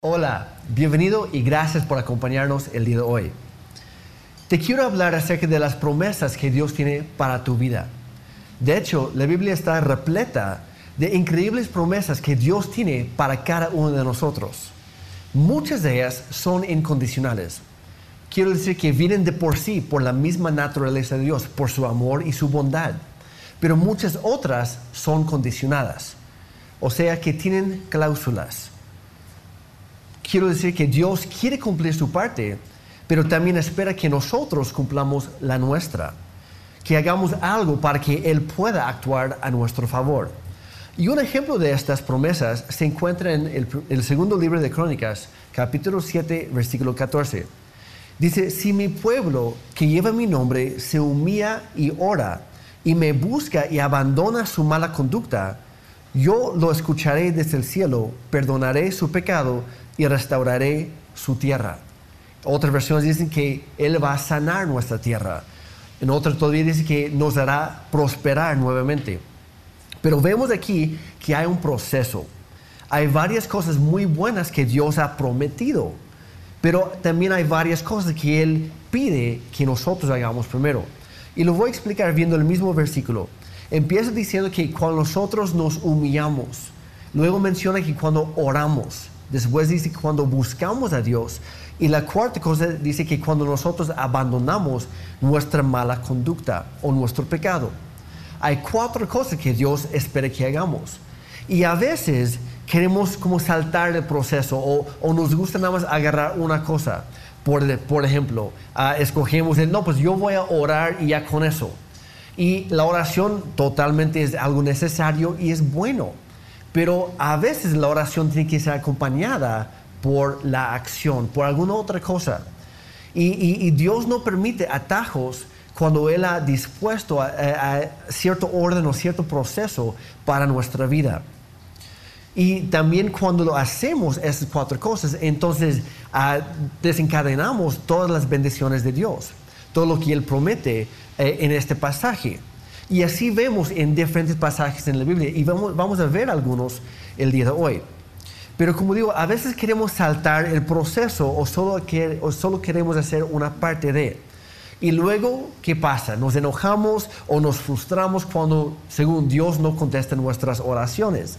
Hola, bienvenido y gracias por acompañarnos el día de hoy. Te quiero hablar acerca de las promesas que Dios tiene para tu vida. De hecho, la Biblia está repleta de increíbles promesas que Dios tiene para cada uno de nosotros. Muchas de ellas son incondicionales. Quiero decir que vienen de por sí, por la misma naturaleza de Dios, por su amor y su bondad. Pero muchas otras son condicionadas. O sea que tienen cláusulas. Quiero decir que Dios quiere cumplir su parte, pero también espera que nosotros cumplamos la nuestra. Que hagamos algo para que Él pueda actuar a nuestro favor. Y un ejemplo de estas promesas se encuentra en el, segundo libro de Crónicas, capítulo 7, versículo 14. Dice, si mi pueblo que lleva mi nombre se humilla y ora y me busca y abandona su mala conducta, yo lo escucharé desde el cielo, perdonaré su pecado y restauraré su tierra. Otras versiones dicen que Él va a sanar nuestra tierra. En otras todavía dice que nos hará prosperar nuevamente. Pero vemos aquí que hay un proceso. Hay varias cosas muy buenas que Dios ha prometido, pero también hay varias cosas que Él pide que nosotros hagamos primero. Y lo voy a explicar viendo el mismo versículo. Empieza diciendo que cuando nosotros nos humillamos, luego menciona que cuando oramos, después dice que cuando buscamos a Dios, y la cuarta cosa dice que cuando nosotros abandonamos nuestra mala conducta o nuestro pecado. Hay cuatro cosas que Dios espera que hagamos. Y a veces queremos como saltar el proceso o, nos gusta nada más agarrar una cosa. Por, por ejemplo, uh, escogemos el, no, pues yo voy a orar y ya con eso. Y la oración totalmente es algo necesario y es bueno. Pero a veces la oración tiene que ser acompañada por la acción, por alguna otra cosa. Y, Dios no permite atajos cuando Él ha dispuesto cierto orden o cierto proceso para nuestra vida. Y también cuando lo hacemos esas cuatro cosas, entonces uh, desencadenamos todas las bendiciones de Dios, todo lo que Él promete eh, en este pasaje. Y así vemos en diferentes pasajes en la Biblia y vamos, vamos a ver algunos el día de hoy. Pero como digo, a veces queremos saltar el proceso o solo, que, o solo queremos hacer una parte de. Y luego, ¿qué pasa? Nos enojamos o nos frustramos cuando, según Dios, no contesta nuestras oraciones.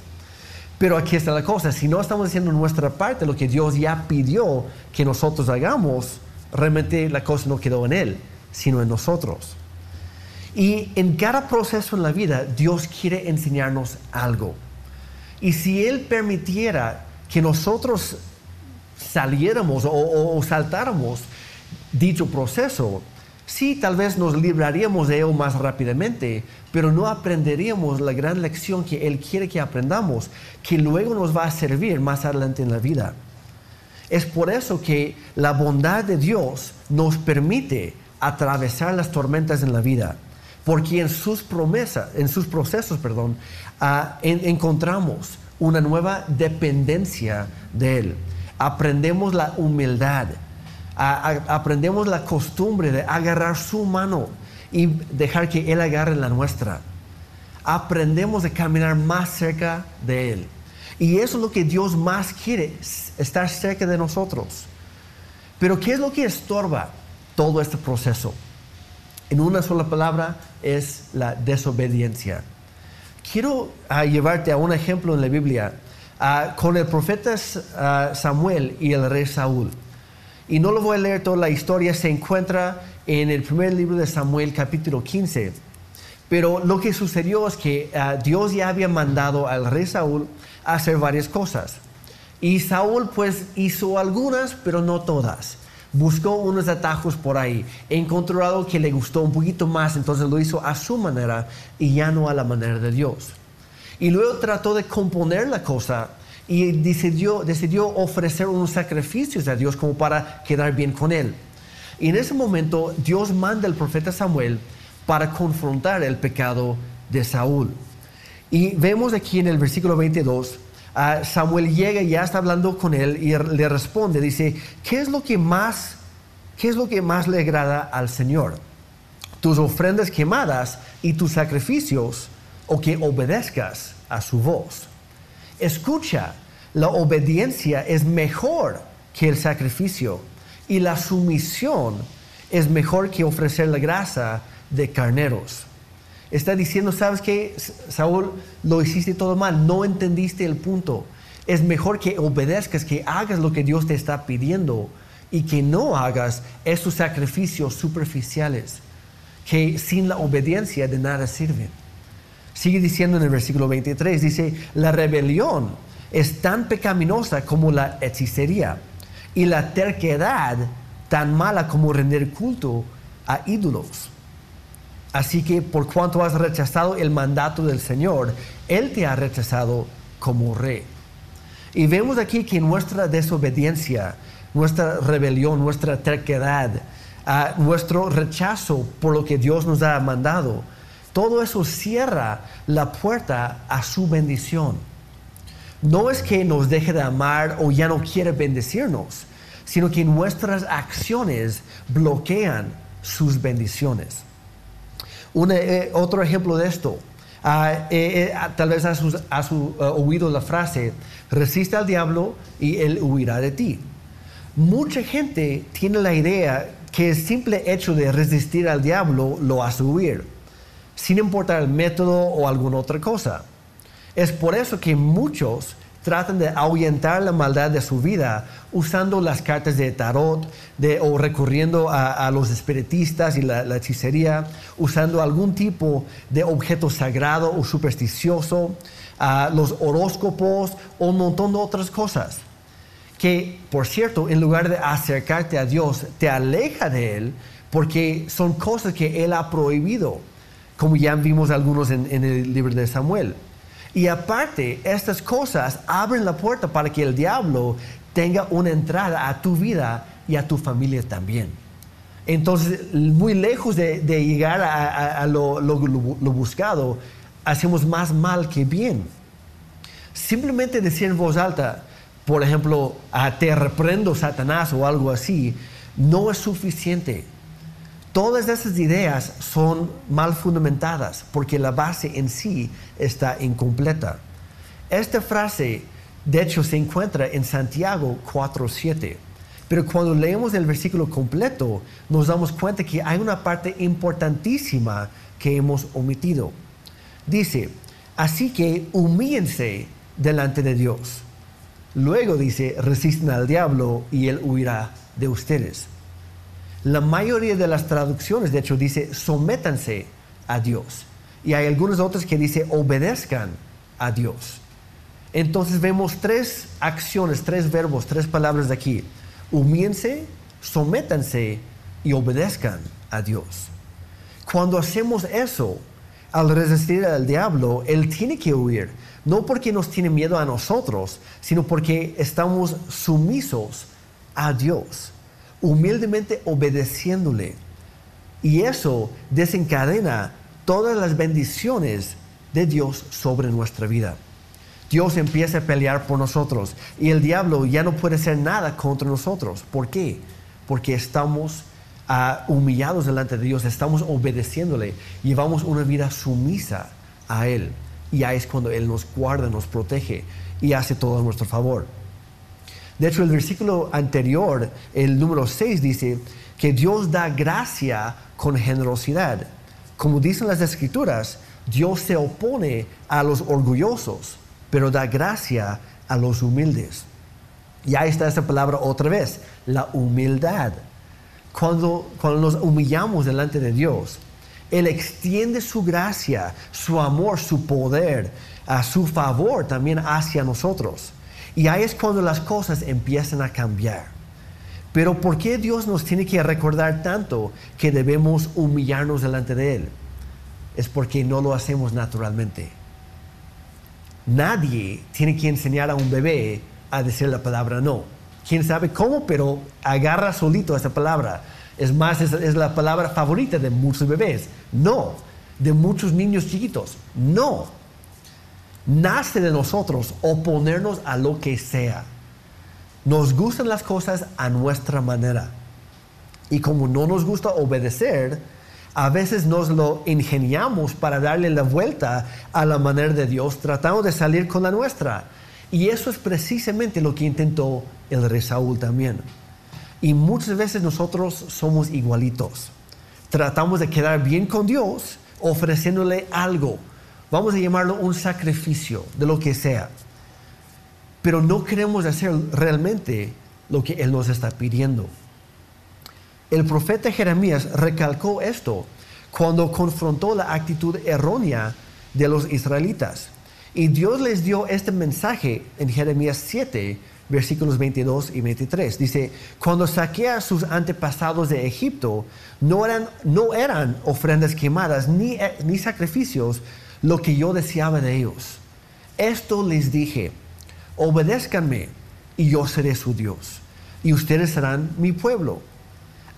Pero aquí está la cosa, si no estamos haciendo nuestra parte, lo que Dios ya pidió que nosotros hagamos, realmente la cosa no quedó en Él, sino en nosotros. Y en cada proceso en la vida, Dios quiere enseñarnos algo. Y si Él permitiera que nosotros saliéramos o, saltáramos dicho proceso, sí, tal vez nos libraríamos de ello más rápidamente, pero no aprenderíamos la gran lección que Él quiere que aprendamos, que luego nos va a servir más adelante en la vida. Es por eso que la bondad de Dios nos permite atravesar las tormentas en la vida porque en sus promesas, en sus procesos, perdón, ah, encontramos una nueva dependencia de Él. Aprendemos la humildad, aprendemos la costumbre de agarrar su mano y dejar que Él agarre la nuestra. Aprendemos a caminar más cerca de Él. Y eso es lo que Dios más quiere, estar cerca de nosotros. Pero ¿qué es lo que estorba todo este proceso? En una sola palabra, es la desobediencia. Quiero ah, llevarte a un ejemplo en la Biblia ah, con el profeta ah, Samuel y el rey Saúl. Y no lo voy a leer toda la historia, se encuentra en el primer libro de Samuel capítulo 15. Pero lo que sucedió es que Dios ya había mandado al rey Saúl a hacer varias cosas. Y Saúl pues hizo algunas, pero no todas buscó unos atajos por ahí, encontró algo que le gustó un poquito más, entonces lo hizo a su manera y ya no a la manera de Dios. Y luego trató de componer la cosa y decidió, decidió ofrecer unos sacrificios a Dios como para quedar bien con él. Y en ese momento Dios manda al profeta Samuel para confrontar el pecado de Saúl. Y vemos aquí en el versículo 22 Samuel llega y ya está hablando con él y le responde, dice, ¿qué es lo que más, qué es lo que más le agrada al Señor? Tus ofrendas quemadas y tus sacrificios o que obedezcas a su voz. Escucha, la obediencia es mejor que el sacrificio y la sumisión es mejor que ofrecer la grasa de carneros. Está diciendo, ¿sabes qué? Saúl, lo hiciste todo mal, no entendiste el punto. Es mejor que obedezcas, que hagas lo que Dios te está pidiendo y que no hagas esos sacrificios superficiales que sin la obediencia de nada sirven. Sigue diciendo en el versículo 23, dice, la rebelión es tan pecaminosa como la hechicería y la terquedad tan mala como rendir culto a ídolos. Así que por cuanto has rechazado el mandato del Señor, Él te ha rechazado como rey. Y vemos aquí que nuestra desobediencia, nuestra rebelión, nuestra terquedad, ah, nuestro rechazo por lo que Dios nos ha mandado, todo eso cierra la puerta a su bendición. No es que nos deje de amar o ya no quiere bendecirnos, sino que nuestras acciones bloquean sus bendiciones. Eh, otro ejemplo de esto, ah, eh, eh, ah, tal vez has, oído la frase, resiste al diablo y él huirá de ti. Mucha gente tiene la idea que el simple hecho de resistir al diablo lo hace huir, sin importar el método o alguna otra cosa. Es por eso que muchos tratan de ahuyentar la maldad de su vida usando las cartas de tarot o recurriendo a, los espiritistas y la, hechicería, usando algún tipo de objeto sagrado o supersticioso, los horóscopos o un montón de otras cosas. Que, por cierto, en lugar de acercarte a Dios, te aleja de Él porque son cosas que Él ha prohibido, como ya vimos algunos en el libro de Samuel. Y aparte, estas cosas abren la puerta para que el diablo tenga una entrada a tu vida y a tu familia también. Entonces, muy lejos de, llegar a, lo, buscado, hacemos más mal que bien. Simplemente decir en voz alta, por ejemplo, te reprendo Satanás o algo así, no es suficiente. Todas esas ideas son mal fundamentadas porque la base en sí está incompleta. Esta frase, de hecho, se encuentra en Santiago 4.7. Pero cuando leemos el versículo completo, nos damos cuenta que hay una parte importantísima que hemos omitido. Dice, así que humíllense delante de Dios. Luego dice, resisten al diablo y él huirá de ustedes. La mayoría de las traducciones, de hecho, dice sométanse a Dios. Y hay algunas otras que dice obedezcan a Dios. Entonces vemos tres acciones, tres verbos, tres palabras de aquí. Humíense, sométanse y obedezcan a Dios. Cuando hacemos eso, al resistir al diablo, Él tiene que huir. No porque nos tiene miedo a nosotros, sino porque estamos sumisos a Dios humildemente obedeciéndole. Y eso desencadena todas las bendiciones de Dios sobre nuestra vida. Dios empieza a pelear por nosotros y el diablo ya no puede hacer nada contra nosotros. ¿Por qué? Porque estamos ah, humillados delante de Dios, estamos obedeciéndole, llevamos una vida sumisa a Él. Y ahí es cuando Él nos guarda, nos protege y hace todo a nuestro favor. De hecho, el versículo anterior, el número 6, dice que Dios da gracia con generosidad. Como dicen las escrituras, Dios se opone a los orgullosos, pero da gracia a los humildes. Y ahí está esa palabra otra vez, la humildad. Cuando, cuando nos humillamos delante de Dios, Él extiende su gracia, su amor, su poder, a su favor también hacia nosotros. Y ahí es cuando las cosas empiezan a cambiar. Pero ¿por qué Dios nos tiene que recordar tanto que debemos humillarnos delante de Él? Es porque no lo hacemos naturalmente. Nadie tiene que enseñar a un bebé a decir la palabra no. Quién sabe cómo, pero agarra solito esa palabra. Es más, es, es la palabra favorita de muchos bebés. No. De muchos niños chiquitos. No nace de nosotros oponernos a lo que sea. Nos gustan las cosas a nuestra manera. Y como no nos gusta obedecer, a veces nos lo ingeniamos para darle la vuelta a la manera de Dios, tratando de salir con la nuestra. Y eso es precisamente lo que intentó el rey Saúl también. Y muchas veces nosotros somos igualitos. Tratamos de quedar bien con Dios ofreciéndole algo. Vamos a llamarlo un sacrificio de lo que sea. Pero no queremos hacer realmente lo que Él nos está pidiendo. El profeta Jeremías recalcó esto cuando confrontó la actitud errónea de los israelitas. Y Dios les dio este mensaje en Jeremías 7, versículos 22 y 23. Dice, cuando saqué a sus antepasados de Egipto, no eran, no eran ofrendas quemadas ni, ni sacrificios lo que yo deseaba de ellos. Esto les dije, obedézcanme y yo seré su Dios, y ustedes serán mi pueblo.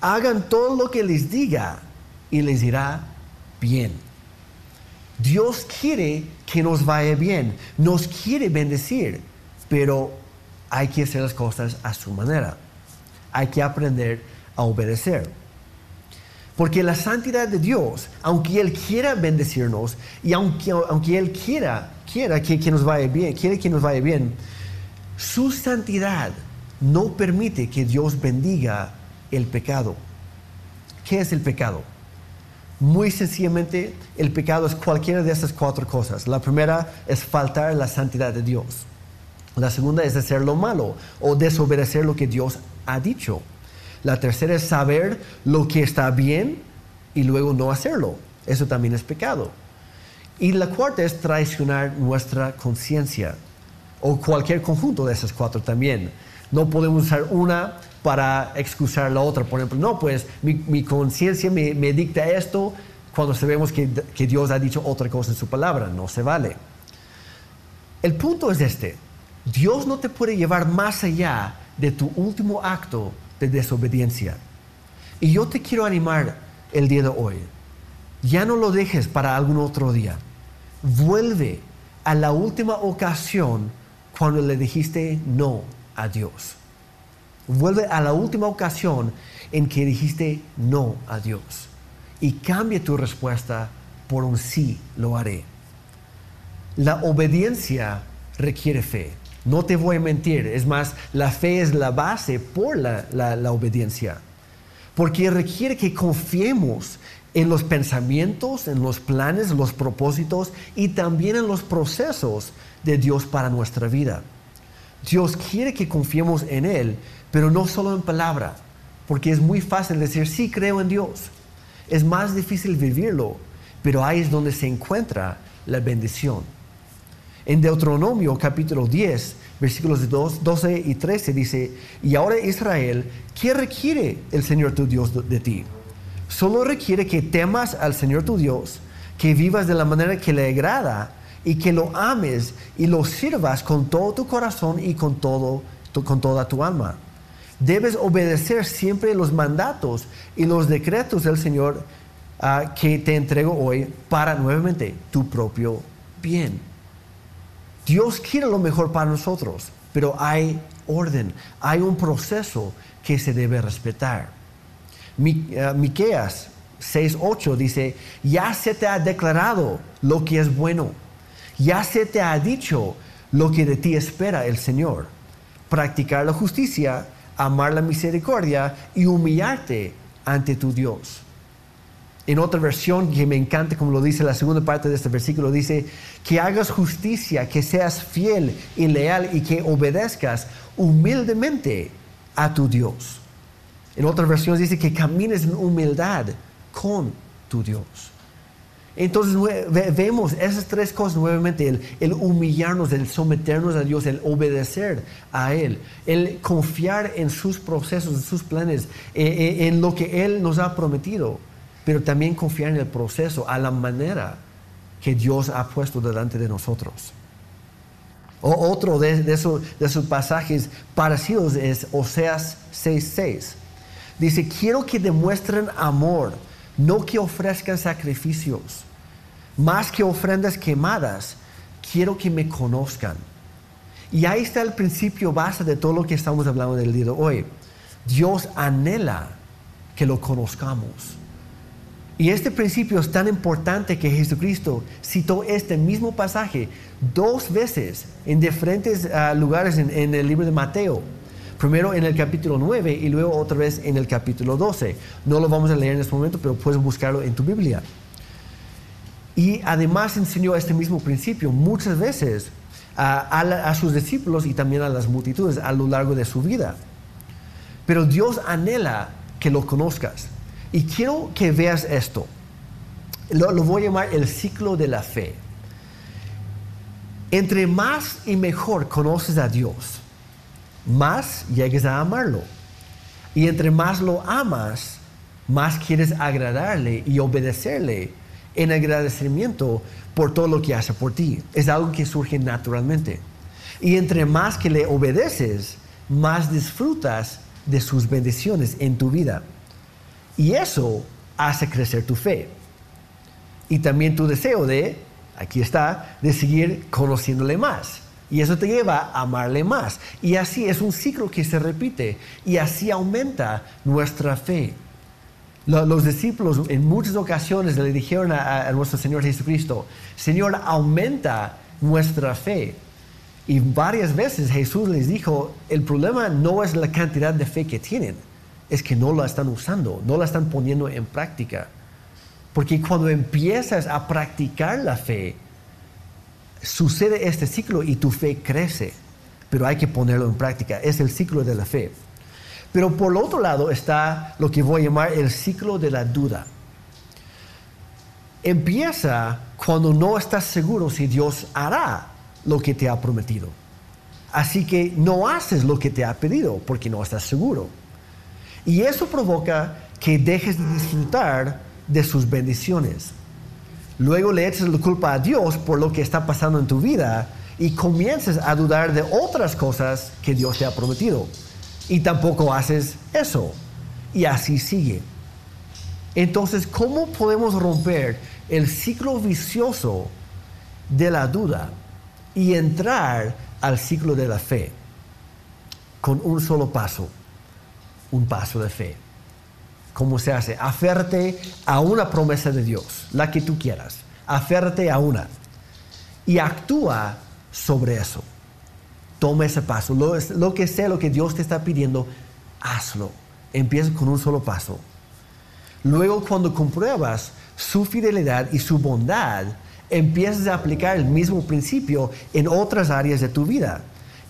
Hagan todo lo que les diga y les irá bien. Dios quiere que nos vaya bien, nos quiere bendecir, pero hay que hacer las cosas a su manera. Hay que aprender a obedecer. Porque la santidad de Dios, aunque Él quiera bendecirnos y aunque, aunque Él quiera, quiera que, nos vaya bien, quiere que nos vaya bien, su santidad no permite que Dios bendiga el pecado. ¿Qué es el pecado? Muy sencillamente, el pecado es cualquiera de estas cuatro cosas. La primera es faltar la santidad de Dios. La segunda es hacer lo malo o desobedecer lo que Dios ha dicho. La tercera es saber lo que está bien y luego no hacerlo. Eso también es pecado. Y la cuarta es traicionar nuestra conciencia o cualquier conjunto de esas cuatro también. No podemos usar una para excusar la otra. Por ejemplo, no, pues mi, conciencia me, dicta esto cuando sabemos que, que Dios ha dicho otra cosa en su palabra. No se vale. El punto es este. Dios no te puede llevar más allá de tu último acto de desobediencia. Y yo te quiero animar el día de hoy. Ya no lo dejes para algún otro día. Vuelve a la última ocasión cuando le dijiste no a Dios. Vuelve a la última ocasión en que dijiste no a Dios y cambia tu respuesta por un sí, lo haré. La obediencia requiere fe. No te voy a mentir, es más, la fe es la base por la, la obediencia, porque requiere que confiemos en los pensamientos, en los planes, los propósitos y también en los procesos de Dios para nuestra vida. Dios quiere que confiemos en Él, pero no solo en palabra, porque es muy fácil decir, sí, creo en Dios. Es más difícil vivirlo, pero ahí es donde se encuentra la bendición. En Deuteronomio capítulo 10, versículos 12 y 13 dice, y ahora Israel, ¿qué requiere el Señor tu Dios de ti? Solo requiere que temas al Señor tu Dios, que vivas de la manera que le agrada y que lo ames y lo sirvas con todo tu corazón y con, todo, con toda tu alma. Debes obedecer siempre los mandatos y los decretos del Señor ah, que te entrego hoy para nuevamente tu propio bien. Dios quiere lo mejor para nosotros, pero hay orden, hay un proceso que se debe respetar. Ah, Miqueas 6:8 dice, "Ya se te ha declarado lo que es bueno ya se te ha dicho lo que de ti espera el Señor. Practicar la justicia, amar la misericordia y humillarte ante tu Dios. En otra versión que me encanta, como lo dice la segunda parte de este versículo, dice, que hagas justicia, que seas fiel y leal y que obedezcas humildemente a tu Dios. En otra versión dice que camines en humildad con tu Dios. Entonces vemos esas tres cosas nuevamente, el, humillarnos, el someternos a Dios, el obedecer a Él, el confiar en sus procesos, en sus planes, eh, eh, en lo que Él nos ha prometido, pero también confiar en el proceso, a la manera que Dios ha puesto delante de nosotros. otro de, de, esos pasajes parecidos es Oseas 6:6. Dice, quiero que demuestren amor no que ofrezcan sacrificios, más que ofrendas quemadas, quiero que me conozcan. Y ahí está el principio base de todo lo que estamos hablando del día de hoy. Dios anhela que lo conozcamos. Y este principio es tan importante que Jesucristo citó este mismo pasaje dos veces en diferentes ah, lugares en, el libro de Mateo. Primero en el capítulo 9 y luego otra vez en el capítulo 12. No lo vamos a leer en este momento, pero puedes buscarlo en tu Biblia. Y además enseñó este mismo principio muchas veces a, sus discípulos y también a las multitudes a lo largo de su vida. Pero Dios anhela que lo conozcas. Y quiero que veas esto. Lo, lo, voy a llamar el ciclo de la fe. Entre más y mejor conoces a Dios, más llegues a amarlo. Y entre más lo amas, más quieres agradarle y obedecerle en agradecimiento por todo lo que hace por ti. Es algo que surge naturalmente. Y entre más que le obedeces, más disfrutas de sus bendiciones en tu vida. Y eso hace crecer tu fe. Y también tu deseo de, aquí está, de seguir conociéndole más. Y eso te lleva a amarle más. Y así es un ciclo que se repite. Y así aumenta nuestra fe. Los discípulos en muchas ocasiones le dijeron a, nuestro Señor Jesucristo, Señor, aumenta nuestra fe. Y varias veces Jesús les dijo, el problema no es la cantidad de fe que tienen, es que no la están usando, no la están poniendo en práctica. Porque cuando empiezas a practicar la fe, sucede este ciclo y tu fe crece, pero hay que ponerlo en práctica. Es el ciclo de la fe. Pero por otro lado está lo que voy a llamar el ciclo de la duda. Empieza cuando no estás seguro si Dios hará lo que te ha prometido. Así que no haces lo que te ha pedido porque no estás seguro. Y eso provoca que dejes de disfrutar de sus bendiciones. Luego le echas la culpa a Dios por lo que está pasando en tu vida y comienzas a dudar de otras cosas que Dios te ha prometido y tampoco haces eso. Y así sigue. Entonces, ¿cómo podemos romper el ciclo vicioso de la duda y entrar al ciclo de la fe? Con un solo paso, un paso de fe. ¿Cómo se hace? Aférrate a una promesa de Dios, la que tú quieras. Aférrate a una. Y actúa sobre eso. Toma ese paso. Lo, que sea lo que Dios te está pidiendo, hazlo. Empieza con un solo paso. Luego, cuando compruebas su fidelidad y su bondad, empiezas a aplicar el mismo principio en otras áreas de tu vida.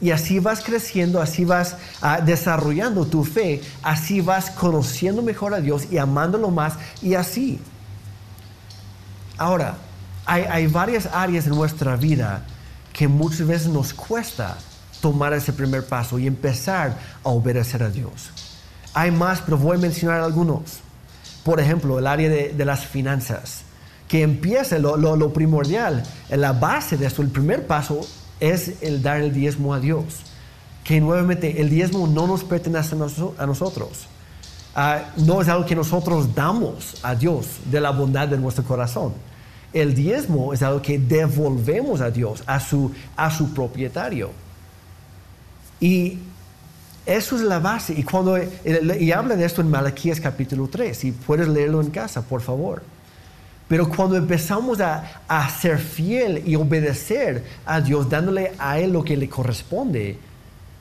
Y así vas creciendo, así vas ah, desarrollando tu fe, así vas conociendo mejor a Dios y amándolo más y así. Ahora, hay, hay varias áreas en nuestra vida que muchas veces nos cuesta tomar ese primer paso y empezar a obedecer a Dios. Hay más, pero voy a mencionar algunos. Por ejemplo, el área de, las finanzas, que empieza lo, lo, primordial, la base de esto, el primer paso es el dar el diezmo a Dios. Que nuevamente el diezmo no nos pertenece a, nosotros. Ah, no es algo que nosotros damos a Dios de la bondad de nuestro corazón. El diezmo es algo que devolvemos a Dios, a su, a su propietario. Y eso es la base. Y, cuando, y habla de esto en Malaquías capítulo 3, y puedes leerlo en casa, por favor. Pero cuando empezamos a, a, ser fiel y obedecer a Dios, dándole a Él lo que le corresponde,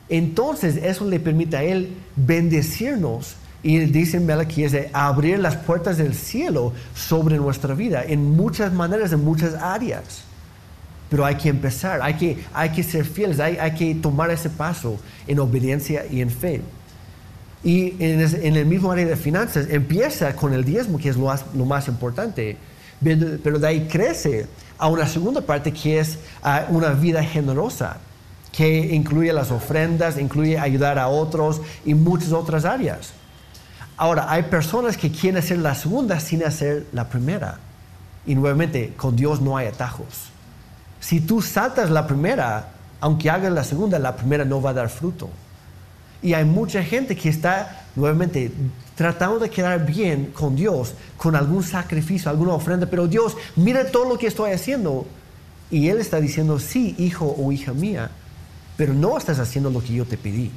entonces eso le permite a Él bendecirnos. Y dice en Malaquías de abrir las puertas del cielo sobre nuestra vida en muchas maneras, en muchas áreas. Pero hay que empezar, hay que, hay que ser fieles, hay, hay que tomar ese paso en obediencia y en fe. Y en, el mismo área de finanzas empieza con el diezmo, que es lo más importante, pero de ahí crece a una segunda parte que es una vida generosa, que incluye las ofrendas, incluye ayudar a otros y muchas otras áreas. Ahora, hay personas que quieren hacer la segunda sin hacer la primera. Y nuevamente, con Dios no hay atajos. Si tú saltas la primera, aunque hagas la segunda, la primera no va a dar fruto. Y hay mucha gente que está nuevamente tratando de quedar bien con Dios, con algún sacrificio, alguna ofrenda, pero Dios, mira todo lo que estoy haciendo. Y Él está diciendo, sí, hijo o hija mía, pero no estás haciendo lo que yo te pedí.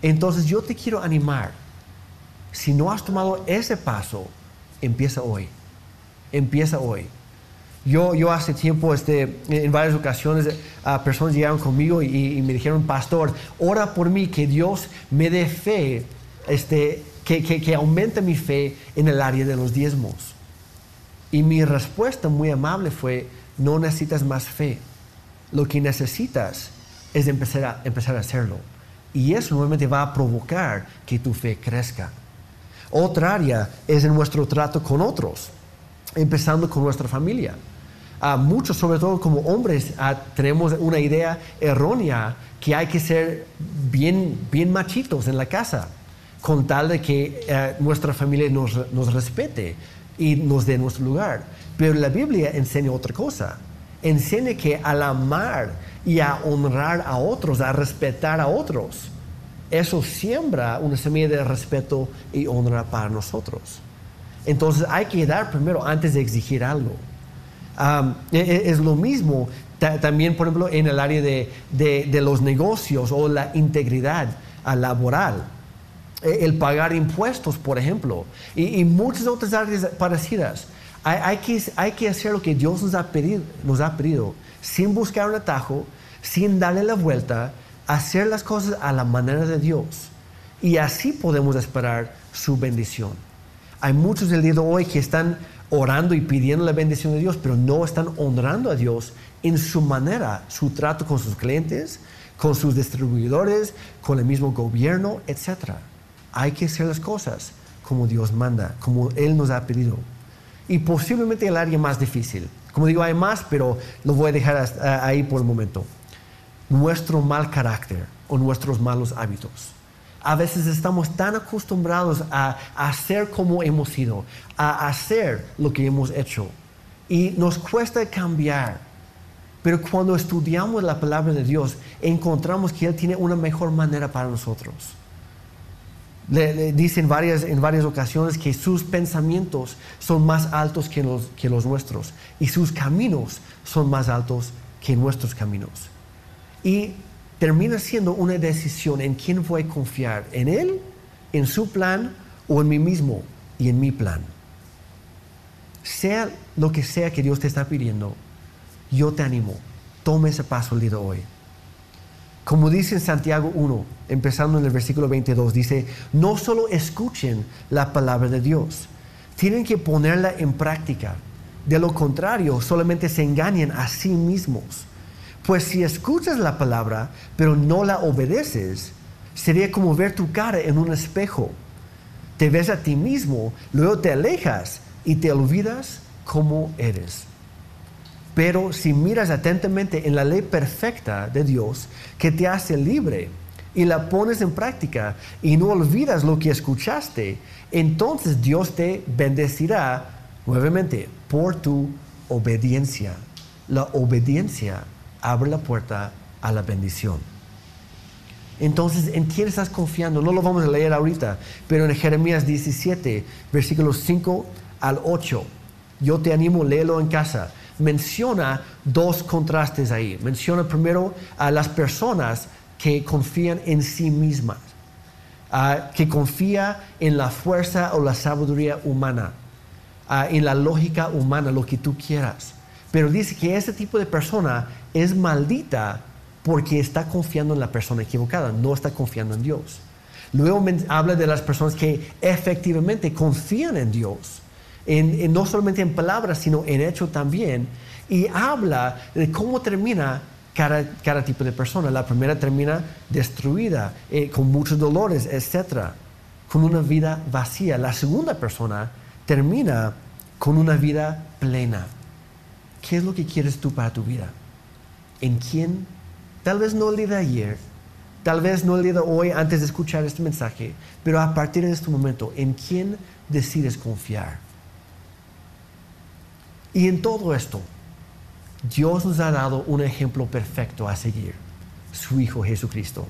Entonces yo te quiero animar, si no has tomado ese paso, empieza hoy. Empieza hoy. Yo, yo hace tiempo, este, en varias ocasiones, personas llegaron conmigo y, me dijeron, pastor, ora por mí, que Dios me dé fe, este, que, que, que aumente mi fe en el área de los diezmos. Y mi respuesta muy amable fue, no necesitas más fe. Lo que necesitas es empezar a, empezar a hacerlo. Y eso nuevamente va a provocar que tu fe crezca. Otra área es en nuestro trato con otros, empezando con nuestra familia. A muchos, sobre todo como hombres, tenemos una idea errónea que hay que ser bien, bien machitos en la casa, con tal de que eh, nuestra familia nos, nos respete y nos dé nuestro lugar. Pero la Biblia enseña otra cosa. Enseña que al amar y a honrar a otros, a respetar a otros, eso siembra una semilla de respeto y honra para nosotros. Entonces hay que dar primero antes de exigir algo. E, e, es lo mismo también, por ejemplo, en el área de, los negocios o la integridad laboral. E, el pagar impuestos, por ejemplo, y, muchas otras áreas parecidas. Hay, que, hay que hacer lo que Dios nos ha, pedido, nos ha pedido, sin buscar un atajo, sin darle la vuelta, hacer las cosas a la manera de Dios. Y así podemos esperar su bendición. Hay muchos del día de hoy que están orando y pidiendo la bendición de Dios, pero no están honrando a Dios en su manera, su trato con sus clientes, con sus distribuidores, con el mismo gobierno, etc. Hay que hacer las cosas como Dios manda, como Él nos ha pedido. Y posiblemente el área más difícil. Como digo, hay más, pero lo voy a dejar ahí por el momento nuestro mal carácter o nuestros malos hábitos. A veces estamos tan acostumbrados a, hacer como hemos sido, a hacer lo que hemos hecho. Y nos cuesta cambiar. Pero cuando estudiamos la palabra de Dios, encontramos que Él tiene una mejor manera para nosotros. Le, dice en varias, en varias ocasiones que sus pensamientos son más altos que los, que los nuestros y sus caminos son más altos que nuestros caminos. Y termina siendo una decisión en quién voy a confiar, en Él, en su plan o en mí mismo y en mi plan. Sea lo que sea que Dios te está pidiendo, yo te animo, tome ese paso el día de hoy. Como dice en Santiago 1, empezando en el versículo 22, dice, no solo escuchen la palabra de Dios, tienen que ponerla en práctica. De lo contrario, solamente se engañan a sí mismos. Pues si escuchas la palabra, pero no la obedeces, sería como ver tu cara en un espejo. Te ves a ti mismo, luego te alejas y te olvidas cómo eres. Pero si miras atentamente en la ley perfecta de Dios que te hace libre y la pones en práctica y no olvidas lo que escuchaste, entonces Dios te bendecirá nuevamente por tu obediencia. La obediencia abre la puerta a la bendición. Entonces, ¿en quién estás confiando? No lo vamos a leer ahorita, pero en Jeremías 17, versículos 5 al 8, yo te animo, léelo en casa. Menciona dos contrastes ahí. Menciona primero a las personas que confían en sí mismas, que confía en la fuerza o la sabiduría humana, en la lógica humana, lo que tú quieras. Pero dice que ese tipo de persona es maldita porque está confiando en la persona equivocada, no está confiando en Dios. Luego habla de las personas que efectivamente confían en Dios, no solamente en palabras, sino en hecho también, y habla de cómo termina cada, tipo de persona. La primera termina destruida, eh, con muchos dolores, etc., con una vida vacía. La segunda persona termina con una vida plena. ¿Qué es lo que quieres tú para tu vida? ¿En quién? Tal vez no el día de ayer, tal vez no el día de hoy antes de escuchar este mensaje, pero a partir de este momento, ¿en quién decides confiar? Y en todo esto, Dios nos ha dado un ejemplo perfecto a seguir, su Hijo Jesucristo.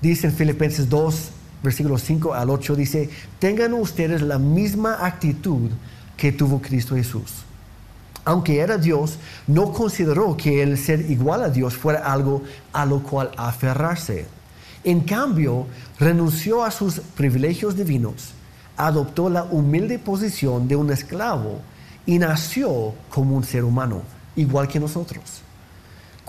Dice en Filipenses 2, versículos 5 al 8, dice, tengan ustedes la misma actitud que tuvo Cristo Jesús aunque era Dios, no consideró que el ser igual a Dios fuera algo a lo cual aferrarse. En cambio, renunció a sus privilegios divinos, adoptó la humilde posición de un esclavo y nació como un ser humano, igual que nosotros.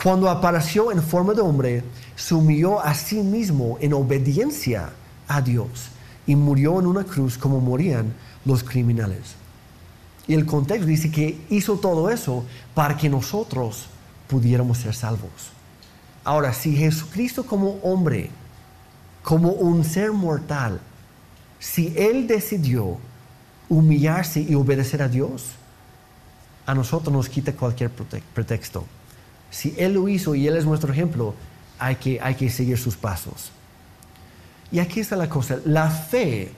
Cuando apareció en forma de hombre, se humilló a sí mismo en obediencia a Dios y murió en una cruz como morían los criminales. Y el contexto dice que hizo todo eso para que nosotros pudiéramos ser salvos. Ahora, si Jesucristo como hombre, como un ser mortal, si Él decidió humillarse y obedecer a Dios, a nosotros nos quita cualquier pretexto. Si Él lo hizo y Él es nuestro ejemplo, hay que, hay que seguir sus pasos. Y aquí está la cosa, la fe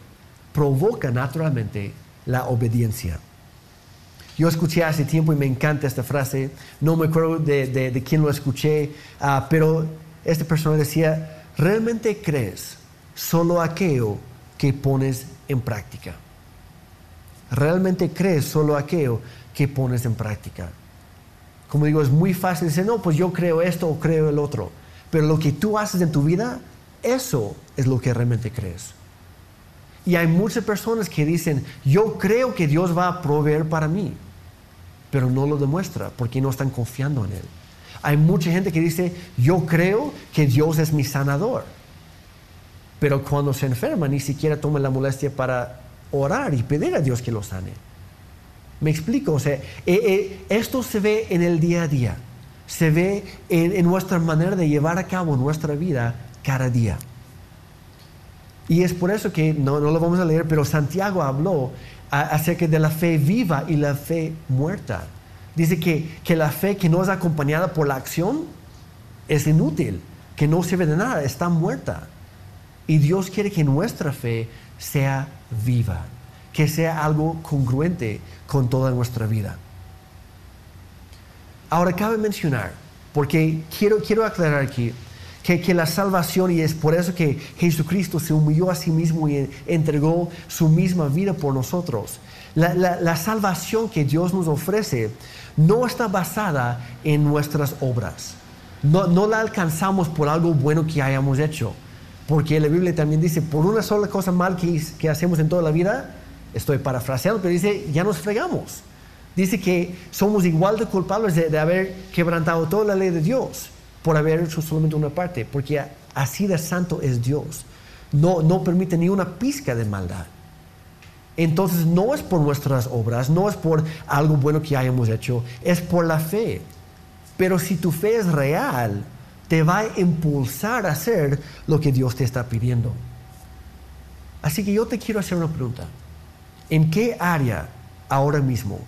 provoca naturalmente la obediencia. Yo escuché hace tiempo y me encanta esta frase, no me acuerdo de, quién lo escuché, ah, pero esta persona decía, ¿realmente crees solo aquello que pones en práctica? ¿Realmente crees solo aquello que pones en práctica? Como digo, es muy fácil decir, no, pues yo creo esto o creo el otro, pero lo que tú haces en tu vida, eso es lo que realmente crees. Y hay muchas personas que dicen, yo creo que Dios va a proveer para mí pero no lo demuestra porque no están confiando en Él. Hay mucha gente que dice, yo creo que Dios es mi sanador, pero cuando se enferma ni siquiera toma la molestia para orar y pedir a Dios que lo sane. Me explico, o sea, eh, eh, esto se ve en el día a día, se ve en, nuestra manera de llevar a cabo nuestra vida cada día. Y es por eso que, no, no lo vamos a leer, pero Santiago habló acerca de la fe viva y la fe muerta. Dice que, que la fe que no es acompañada por la acción es inútil, que no sirve de nada, está muerta. Y Dios quiere que nuestra fe sea viva, que sea algo congruente con toda nuestra vida. Ahora cabe mencionar, porque quiero, quiero aclarar aquí, que, la salvación, y es por eso que Jesucristo se humilló a sí mismo y entregó su misma vida por nosotros. La, salvación que Dios nos ofrece no está basada en nuestras obras. No, no la alcanzamos por algo bueno que hayamos hecho. Porque la Biblia también dice, por una sola cosa mal que, que hacemos en toda la vida, estoy parafraseando, pero dice, ya nos fregamos. Dice que somos igual de culpables de haber quebrantado toda la ley de Dios por haber hecho solamente una parte, porque así de santo es Dios. No, no permite ni una pizca de maldad. Entonces no es por nuestras obras, no es por algo bueno que hayamos hecho, es por la fe. Pero si tu fe es real, te va a impulsar a hacer lo que Dios te está pidiendo. Así que yo te quiero hacer una pregunta. ¿En qué área ahora mismo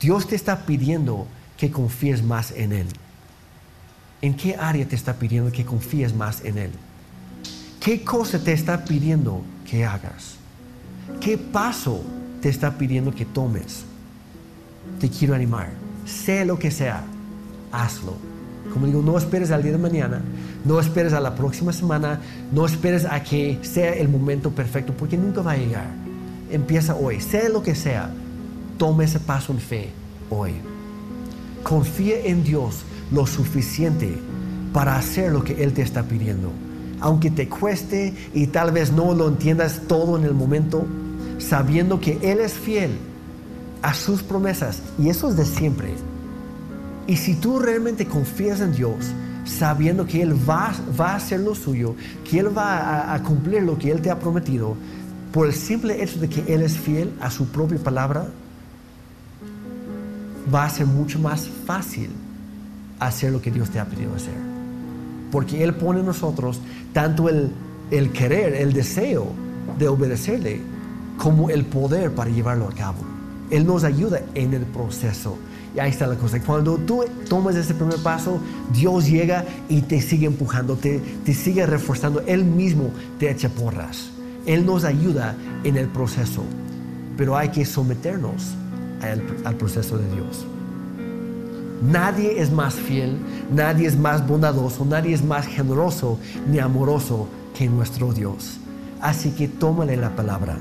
Dios te está pidiendo que confíes más en Él? ¿En qué área te está pidiendo que confíes más en Él? ¿Qué cosa te está pidiendo que hagas? ¿Qué paso te está pidiendo que tomes? Te quiero animar. Sé lo que sea, hazlo. Como digo, no esperes al día de mañana, no esperes a la próxima semana, no esperes a que sea el momento perfecto, porque nunca va a llegar. Empieza hoy, sé lo que sea, tome ese paso en fe hoy. Confía en Dios lo suficiente para hacer lo que Él te está pidiendo. Aunque te cueste y tal vez no lo entiendas todo en el momento, sabiendo que Él es fiel a sus promesas y eso es de siempre. Y si tú realmente confías en Dios, sabiendo que Él va, va a hacer lo suyo, que Él va a, a cumplir lo que Él te ha prometido, por el simple hecho de que Él es fiel a su propia palabra, va a ser mucho más fácil hacer lo que Dios te ha pedido hacer. Porque Él pone en nosotros tanto el, el querer, el deseo de obedecerle, como el poder para llevarlo a cabo. Él nos ayuda en el proceso. Y ahí está la cosa. Cuando tú tomas ese primer paso, Dios llega y te sigue empujando, te, te sigue reforzando. Él mismo te echa porras. Él nos ayuda en el proceso. Pero hay que someternos al, al proceso de Dios. Nadie es más fiel, nadie es más bondadoso, nadie es más generoso ni amoroso que nuestro Dios. Así que tómale la palabra,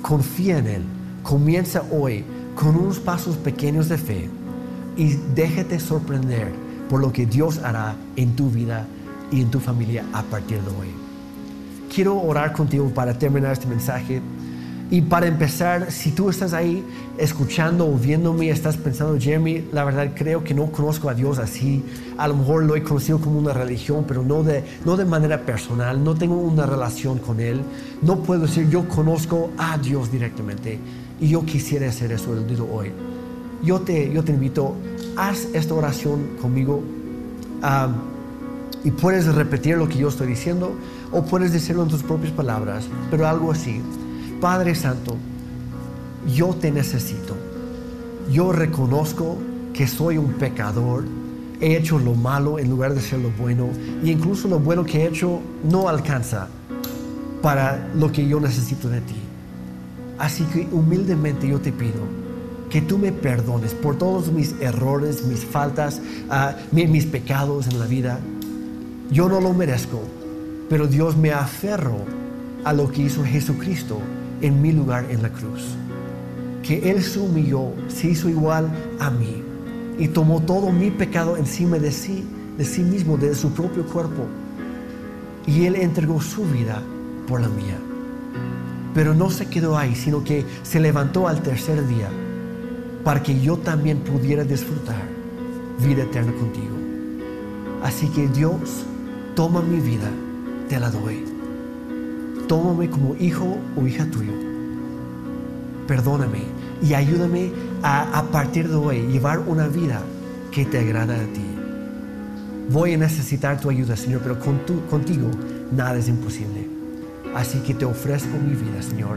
confía en Él, comienza hoy con unos pasos pequeños de fe y déjate sorprender por lo que Dios hará en tu vida y en tu familia a partir de hoy. Quiero orar contigo para terminar este mensaje Y para empezar, si tú estás ahí escuchando o viéndome, estás pensando, Jeremy, la verdad creo que no conozco a Dios así. A lo mejor lo he conocido como una religión, pero no de, no de manera personal. No tengo una relación con Él. No puedo decir, yo conozco a Dios directamente. Y yo quisiera hacer eso el día hoy. Yo te, yo te invito, haz esta oración conmigo. y puedes repetir lo que yo estoy diciendo o puedes decirlo en tus propias palabras, pero algo así. Padre Santo, yo te necesito. Yo reconozco que soy un pecador. He hecho lo malo en lugar de ser lo bueno. Y incluso lo bueno que he hecho no alcanza para lo que yo necesito de ti. Así que humildemente yo te pido que tú me perdones por todos mis errores, mis faltas, ah, mis pecados en la vida. Yo no lo merezco, pero Dios me aferro a lo que hizo Jesucristo en mi lugar en la cruz. Que Él se humilló, se hizo igual a mí y tomó todo mi pecado encima de sí, de sí mismo, de su propio cuerpo. Y Él entregó su vida por la mía. Pero no se quedó ahí, sino que se levantó al tercer día para que yo también pudiera disfrutar vida eterna contigo. Así que Dios, toma mi vida, te la doy tómame como hijo o hija tuyo. Perdóname y ayúdame a, partir de hoy llevar una vida que te agrada a ti. Voy a necesitar tu ayuda, Señor, pero con contigo nada es imposible. Así que te ofrezco mi vida, Señor,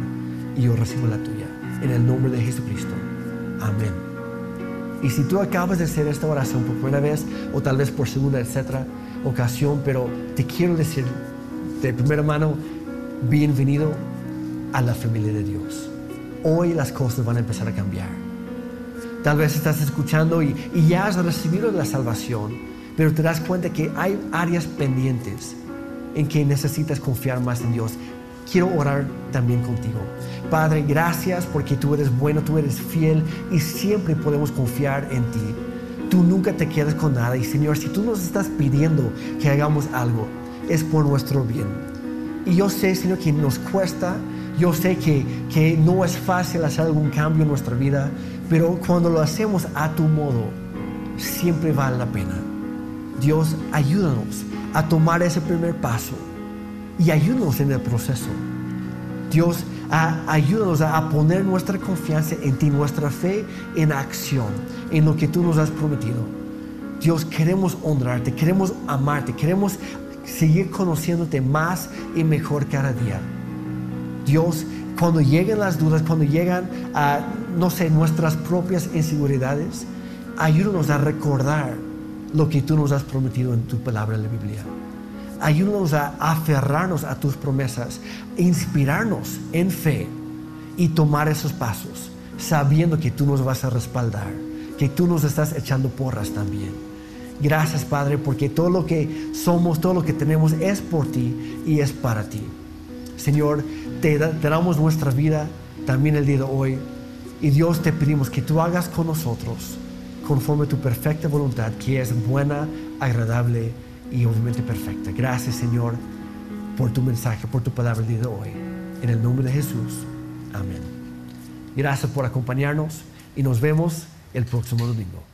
y yo recibo la tuya. En el nombre de Jesucristo. Amén. Y si tú acabas de hacer esta oración por primera vez, o tal vez por segunda, etcétera, ocasión, pero te quiero decir de primera mano, bienvenido a la familia de Dios. Hoy las cosas van a empezar a cambiar. Tal vez estás escuchando y, ya has recibido la salvación, pero te das cuenta que hay áreas pendientes en que necesitas confiar más en Dios. Quiero orar también contigo. Padre, gracias porque tú eres bueno, tú eres fiel y siempre podemos confiar en ti. Tú nunca te quedas con nada y Señor, si tú nos estás pidiendo que hagamos algo, es por nuestro bien. Y yo sé, Señor, que nos cuesta, yo sé que, que no es fácil hacer algún cambio en nuestra vida, pero cuando lo hacemos a tu modo, siempre vale la pena. Dios, ayúdanos a tomar ese primer paso y ayúdanos en el proceso. Dios, ayúdanos a, poner nuestra confianza en ti, nuestra fe en acción, en lo que tú nos has prometido. Dios, queremos honrarte, queremos amarte, queremos seguir conociéndote más y mejor cada día. Dios, cuando lleguen las dudas, cuando llegan a, no sé, nuestras propias inseguridades, ayúdanos a recordar lo que tú nos has prometido en tu palabra en la Biblia. Ayúdanos a aferrarnos a tus promesas, inspirarnos en fe y tomar esos pasos, sabiendo que tú nos vas a respaldar, que tú nos estás echando porras también. Gracias, Padre, porque todo lo que somos, todo lo que tenemos es por ti y es para ti. Señor, te, damos nuestra vida también el día de hoy. Y Dios te pedimos que tú hagas con nosotros conforme tu perfecta voluntad, que es buena, agradable y obviamente perfecta. Gracias, Señor, por tu mensaje, por tu palabra el día de hoy. En el nombre de Jesús. Amén. Gracias por acompañarnos y nos vemos el próximo domingo.